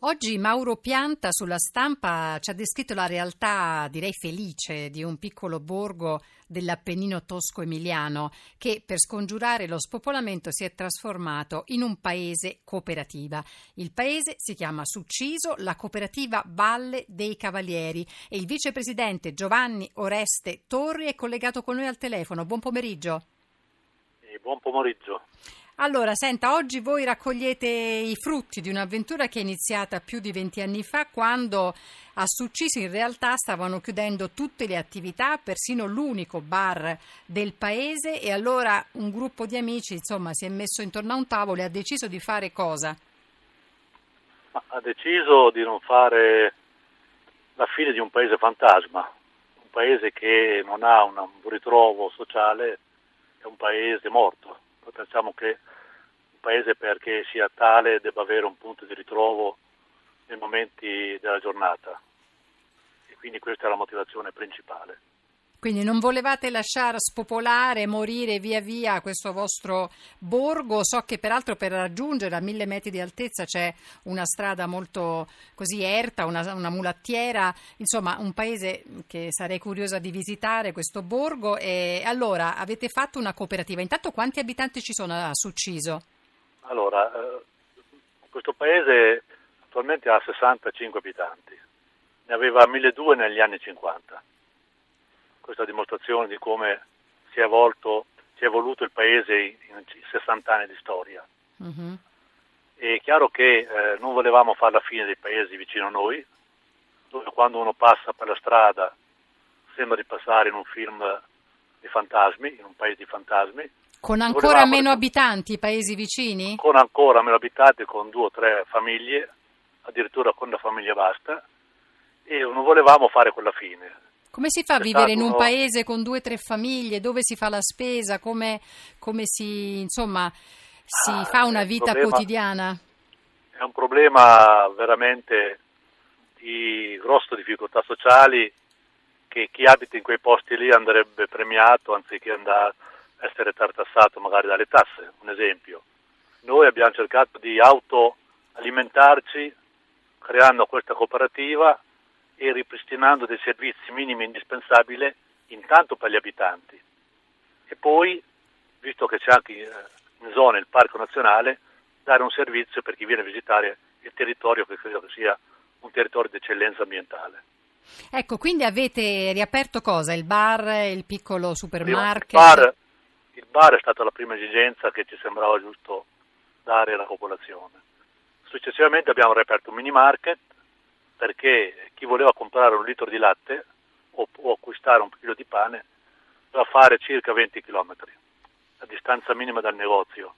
Oggi Mauro Pianta sulla stampa ci ha descritto la realtà, direi felice, di un piccolo borgo dell'Appennino tosco-emiliano che per scongiurare lo spopolamento si è trasformato in un paese cooperativa. Il paese si chiama Succiso, la cooperativa Valle dei Cavalieri e il vicepresidente Giovanni Oreste Torri è collegato con noi al telefono. Buon pomeriggio. Eh, buon pomeriggio. Allora, senta, oggi voi raccogliete i frutti di un'avventura che è iniziata più di 20 anni fa, quando a Succiso in realtà stavano chiudendo tutte le attività, persino l'unico bar del paese, e allora un gruppo di amici, insomma, si è messo intorno a un tavolo e ha deciso di fare cosa? Ha deciso di non fare la fine di un paese fantasma, un paese che non ha un ritrovo sociale, è un paese morto pensiamo che un paese perché sia tale debba avere un punto di ritrovo nei momenti della giornata e quindi questa è la motivazione principale. Quindi non volevate lasciare spopolare, morire via via questo vostro borgo. So che peraltro per raggiungere a mille metri di altezza c'è una strada molto così erta, una, una mulattiera, insomma un paese che sarei curiosa di visitare, questo borgo. E allora avete fatto una cooperativa. Intanto quanti abitanti ci sono a Succiso? Allora, eh, questo paese attualmente ha 65 abitanti, ne aveva 1200 negli anni 50 questa dimostrazione di come si è, evolto, si è evoluto il paese in 60 anni di storia. Uh-huh. È chiaro che eh, non volevamo fare la fine dei paesi vicino a noi, dove quando uno passa per la strada sembra di passare in un film di fantasmi, in un paese di fantasmi. Con ancora meno abitanti i paesi vicini? Con ancora meno abitanti, con due o tre famiglie, addirittura con la famiglia basta, e non volevamo fare quella fine. Come si fa a vivere in un paese con due o tre famiglie? Dove si fa la spesa? Come, come si, insomma, si ah, fa una vita problema, quotidiana? È un problema veramente di grosse difficoltà sociali che chi abita in quei posti lì andrebbe premiato anziché andare a essere tartassato magari dalle tasse, un esempio. Noi abbiamo cercato di autoalimentarci creando questa cooperativa e ripristinando dei servizi minimi indispensabili intanto per gli abitanti e poi, visto che c'è anche in zona il Parco Nazionale, dare un servizio per chi viene a visitare il territorio che credo che sia un territorio di eccellenza ambientale. Ecco, quindi avete riaperto cosa? Il bar, il piccolo supermarket? Il bar, il bar è stata la prima esigenza che ci sembrava giusto dare alla popolazione. Successivamente abbiamo riaperto un mini market perché chi voleva comprare un litro di latte o, o acquistare un chilo di pane doveva fare circa 20 km, la distanza minima dal negozio.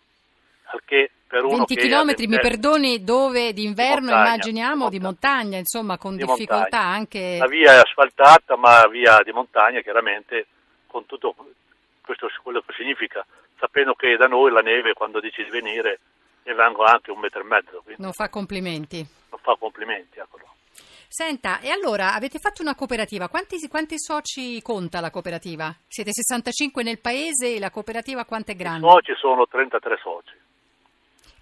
Al che per 20 km, mi perdoni, dove d'inverno di montagna, immaginiamo di montagna. di montagna, insomma con di difficoltà montagna. anche... La via è asfaltata, ma via di montagna chiaramente con tutto questo quello che significa, sapendo che da noi la neve quando dici di venire ne vengono anche un metro e mezzo. Non fa complimenti. Non fa complimenti, eccolo. Senta, e allora avete fatto una cooperativa, quanti, quanti, soci conta la cooperativa? Siete 65 nel paese e la cooperativa quanto è grande? I soci sono 33 soci.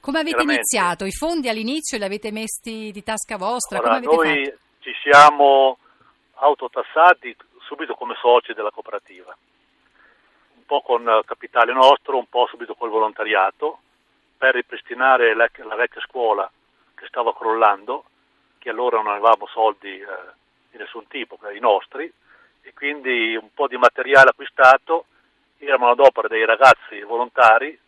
Come avete iniziato? I fondi all'inizio li avete messi di tasca vostra? Allora, noi fatto? ci siamo autotassati subito come soci della cooperativa, un po' con capitale nostro, un po' subito col volontariato, per ripristinare la, la vecchia scuola che stava crollando che allora non avevamo soldi eh, di nessun tipo, i nostri, e quindi un po' di materiale acquistato era manodopera dei ragazzi volontari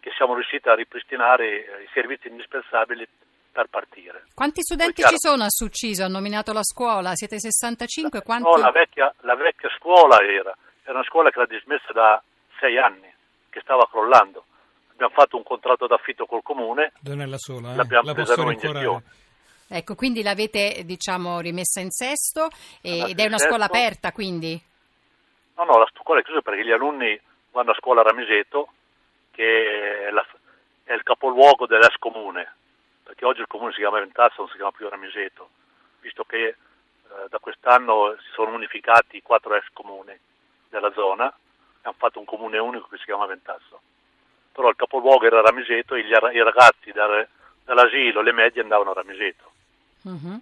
che siamo riusciti a ripristinare eh, i servizi indispensabili per partire. Quanti studenti ci sono a Succiso? Hanno nominato la scuola? Siete 65? Quanti... No, la vecchia, la vecchia scuola era, era una scuola che era dismessa da sei anni, che stava crollando. Abbiamo fatto un contratto d'affitto col comune. Donella sola, eh? l'abbiamo la presa noi in gestione. Ecco, quindi l'avete diciamo, rimessa in sesto e, ed è una scuola aperta quindi? No, no, la scuola è chiusa perché gli alunni vanno a scuola a Ramiseto, che è la, capoluogo dell'ex comune, perché oggi il comune si chiama Ventasso, non si chiama più Ramiseto, visto che eh, da quest'anno si sono unificati i quattro ex comuni della zona e hanno fatto un comune unico che si chiama Ventasso. Però il capoluogo era Ramiseto e gli, i ragazzi dall'asilo, le medie andavano a Ramiseto. Uh-huh.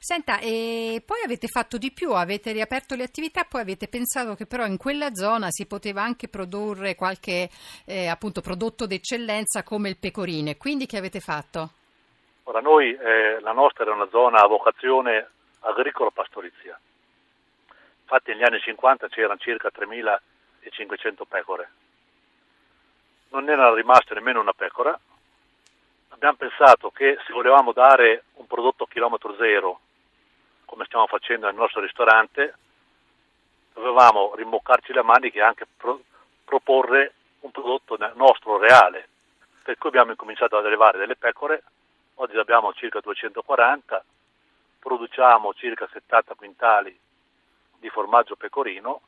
Senta, e poi avete fatto di più, avete riaperto le attività, poi avete pensato che però in quella zona si poteva anche produrre qualche eh, appunto, prodotto d'eccellenza come il pecorino. Quindi che avete fatto? Ora noi, eh, la nostra era una zona a vocazione agricolo-pastorizia. Infatti negli anni 50 c'erano circa 3.500 pecore. Non era rimasta nemmeno una pecora, abbiamo pensato che se volevamo dare un prodotto chilometro zero, come stiamo facendo nel nostro ristorante, dovevamo rimboccarci le maniche e anche pro- proporre un prodotto nostro reale. Per cui abbiamo incominciato ad allevare delle pecore, oggi abbiamo circa 240, produciamo circa 70 quintali di formaggio pecorino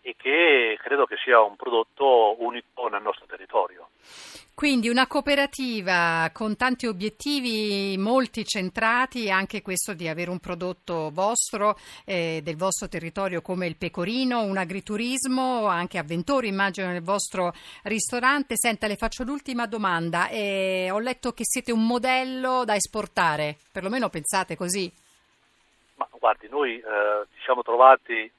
e che credo che sia un prodotto unico nel nostro territorio. Quindi una cooperativa con tanti obiettivi, molti centrati, anche questo di avere un prodotto vostro, eh, del vostro territorio come il pecorino, un agriturismo, anche avventori immagino nel vostro ristorante. Senta, le faccio l'ultima domanda. Eh, ho letto che siete un modello da esportare, perlomeno pensate così. Ma guardi, noi eh, ci siamo trovati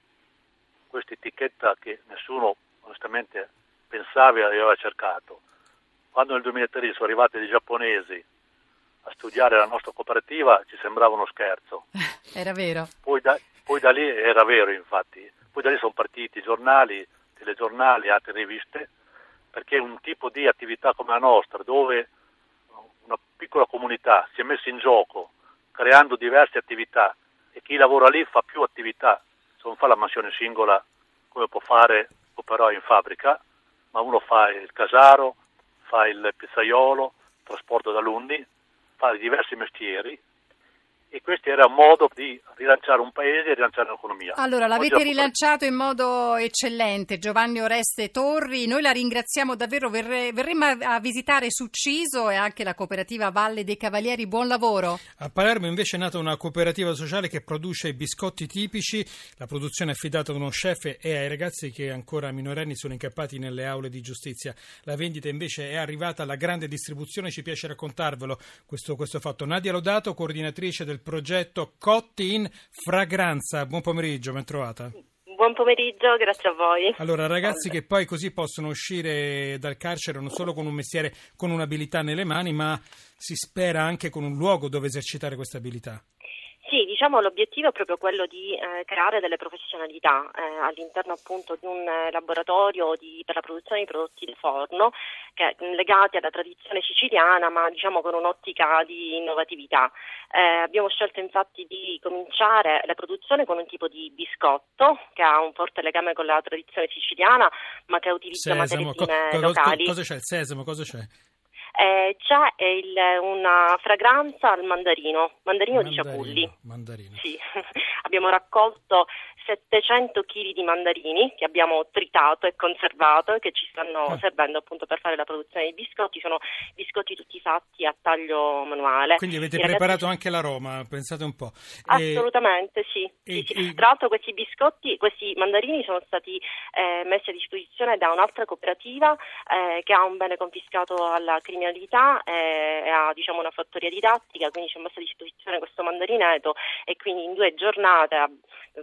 questa etichetta che nessuno onestamente pensava e aveva cercato. Quando nel 2013 sono arrivati dei giapponesi a studiare la nostra cooperativa ci sembrava uno scherzo. Era vero. Poi da, poi da lì era vero infatti, poi da lì sono partiti i giornali, telegiornali, altre riviste, perché un tipo di attività come la nostra, dove una piccola comunità si è messa in gioco creando diverse attività e chi lavora lì fa più attività non fa la mansione singola come può fare però in fabbrica, ma uno fa il casaro, fa il pizzaiolo, trasporto d'alunni, fa diversi mestieri e questo era un modo di rilanciare un paese e rilanciare l'economia. Allora, l'avete rilanciato in modo eccellente, Giovanni Oreste Torri. Noi la ringraziamo davvero. Verre, verremo a visitare Succiso e anche la cooperativa Valle dei Cavalieri. Buon lavoro. A Palermo invece è nata una cooperativa sociale che produce biscotti tipici. La produzione è affidata ad uno chef e ai ragazzi che ancora minorenni sono incappati nelle aule di giustizia. La vendita invece è arrivata alla grande distribuzione. Ci piace raccontarvelo questo, questo fatto. Nadia Lodato, coordinatrice del progetto Cotti in Fragranza. Buon pomeriggio, ben trovata. Buon pomeriggio, grazie a voi. Allora, ragazzi che poi così possono uscire dal carcere non solo con un mestiere, con un'abilità nelle mani, ma si spera anche con un luogo dove esercitare questa abilità. Sì, diciamo l'obiettivo è proprio quello di eh, creare delle professionalità eh, all'interno appunto di un eh, laboratorio di, per la produzione di prodotti di forno che, legati alla tradizione siciliana ma diciamo con un'ottica di innovatività. Eh, abbiamo scelto infatti di cominciare la produzione con un tipo di biscotto che ha un forte legame con la tradizione siciliana ma che utilizza sesamo, materie prime co- locali. cosa c'è? Il sesamo, cosa c'è? Eh, c'è il, una fragranza al mandarino, mandarino, mandarino di ciapulli. Mandarino. Sì. Abbiamo raccolto 700 kg di mandarini che abbiamo tritato e conservato e che ci stanno ah. servendo appunto per fare la produzione di biscotti. Sono biscotti tutti fatti a taglio manuale. Quindi avete I preparato ragazzi... anche l'aroma, pensate un po'. Assolutamente. E, sì, Tra l'altro questi biscotti, questi mandarini sono stati eh, messi a disposizione da un'altra cooperativa eh, che ha un bene confiscato alla criminalità eh, e ha diciamo, una fattoria didattica, quindi ci ha messo a disposizione questo mandarineto e quindi in due giornate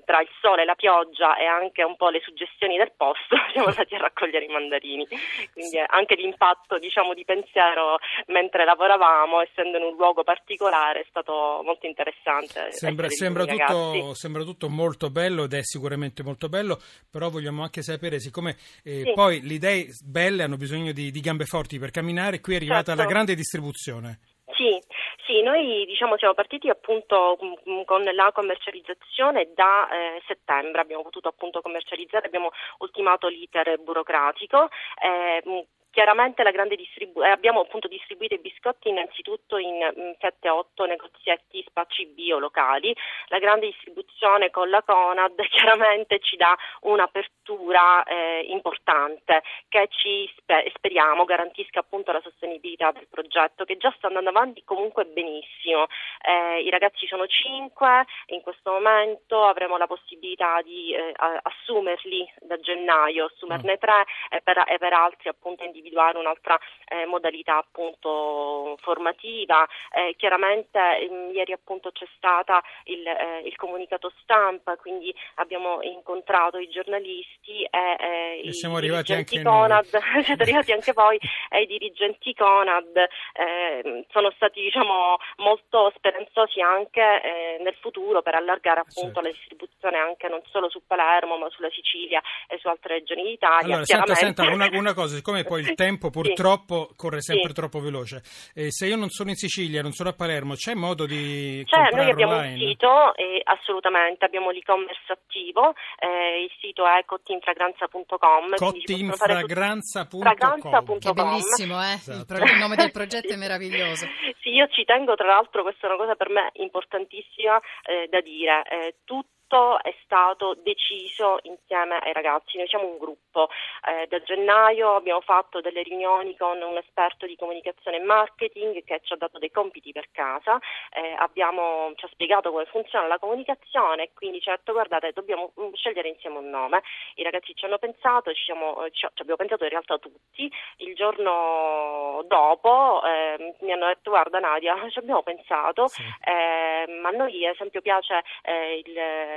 tra il sole, la pioggia e anche un po' le suggestioni del posto siamo andati a raccogliere i mandarini. Quindi anche l'impatto diciamo, di pensiero mentre lavoravamo, essendo in un luogo particolare, è stato molto interessante. Sembra, sembra, tutto, sembra tutto, molto bello ed è sicuramente molto bello, però vogliamo anche sapere, siccome eh, sì. poi le idee belle hanno bisogno di, di, gambe forti per camminare, qui è arrivata certo. la grande distribuzione. Sì, sì, noi diciamo siamo partiti appunto con la commercializzazione da eh, settembre, abbiamo potuto appunto commercializzare, abbiamo ultimato l'iter burocratico. Eh, chiaramente distribu- eh, abbiamo appunto distribuito i biscotti innanzitutto in, in 7-8 negozietti spacci bio locali. La grande distribuzione con la Conad chiaramente ci dà un'apertura eh, importante che ci spe- speriamo garantisca appunto la sostenibilità del progetto che già sta andando avanti comunque benissimo. Eh, I ragazzi sono 5, in questo momento avremo la possibilità di eh, assumerli da gennaio, assumerne 3 e per, e per altri appunto individuare un'altra eh, modalità appunto formativa. Eh, chiaramente ehm, ieri appunto c'è stata il, eh, il, comunicato stampa, quindi abbiamo incontrato i giornalisti e, e i siamo arrivati anche Conad, siete arrivati anche voi e i dirigenti Conad eh, sono stati diciamo molto speranzosi anche eh, nel futuro per allargare appunto certo. la distribuzione anche non solo su Palermo ma sulla Sicilia e su altre regioni d'Italia. Allora, senta, senta una, una, cosa, siccome poi il tempo purtroppo sì. corre sempre sì. troppo veloce, eh, se io non sono in Sicilia, non sono a Palermo, c'è modo di cioè, noi abbiamo online? un sito, eh, assolutamente, abbiamo l'e-commerce attivo, eh, il sito è cottinfragranza.com. Cottinfragranza.com Che bellissimo, eh? Esatto. il, nome del progetto è meraviglioso. Sì, io ci tengo, tra l'altro, questa è una cosa per me importantissima eh, da dire. Eh, tutto è stato deciso insieme ai ragazzi, noi siamo un gruppo, eh, da gennaio abbiamo fatto delle riunioni con un esperto di comunicazione e marketing che ci ha dato dei compiti per casa, eh, abbiamo, ci ha spiegato come funziona la comunicazione e quindi ci ha detto guardate dobbiamo mm, scegliere insieme un nome, i ragazzi ci hanno pensato, ci, siamo, ci, ci abbiamo pensato in realtà tutti, il giorno dopo eh, mi hanno detto guarda Nadia ci abbiamo pensato, sì. Eh, ma a noi ad esempio piace eh, il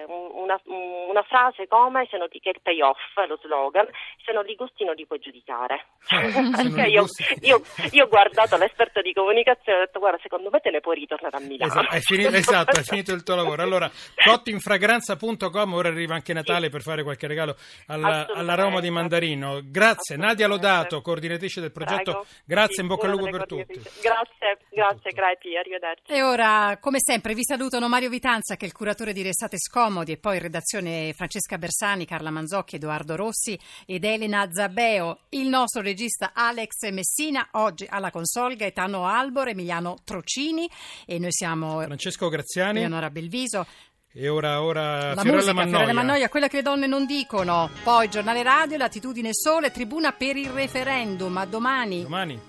una, una, frase come se non ti, che il payoff, lo slogan, se non li gusti non li puoi giudicare. Eh, io, io, io, ho guardato l'esperto di comunicazione e ho detto guarda secondo me te ne puoi ritornare a Milano. Esatto, è finito, esatto, è finito il tuo lavoro. Allora, cottinfragranza.com, ora arriva anche Natale sì. per fare qualche regalo alla, alla Roma di Mandarino. Grazie, Nadia Lodato, coordinatrice del progetto. Prego. Grazie, sì, in bocca al lupo per tutti. Grazie, grazie, Crepi, arrivederci. E ora, come sempre, vi salutano Mario Vitanza che è il curatore di Restate Scom Comodi e poi in redazione Francesca Bersani, Carla Manzocchi, Edoardo Rossi ed Elena Zabeo. Il nostro regista Alex Messina, oggi alla console Gaetano Albor, Emiliano Trocini e noi siamo Francesco Graziani, Eleonora Belviso. E ora, ora la Fiorella musica, Mannoia. Fiorella Mannoia, quella che le donne non dicono. Poi giornale radio, latitudine sole, tribuna per il referendum. A domani. Domani.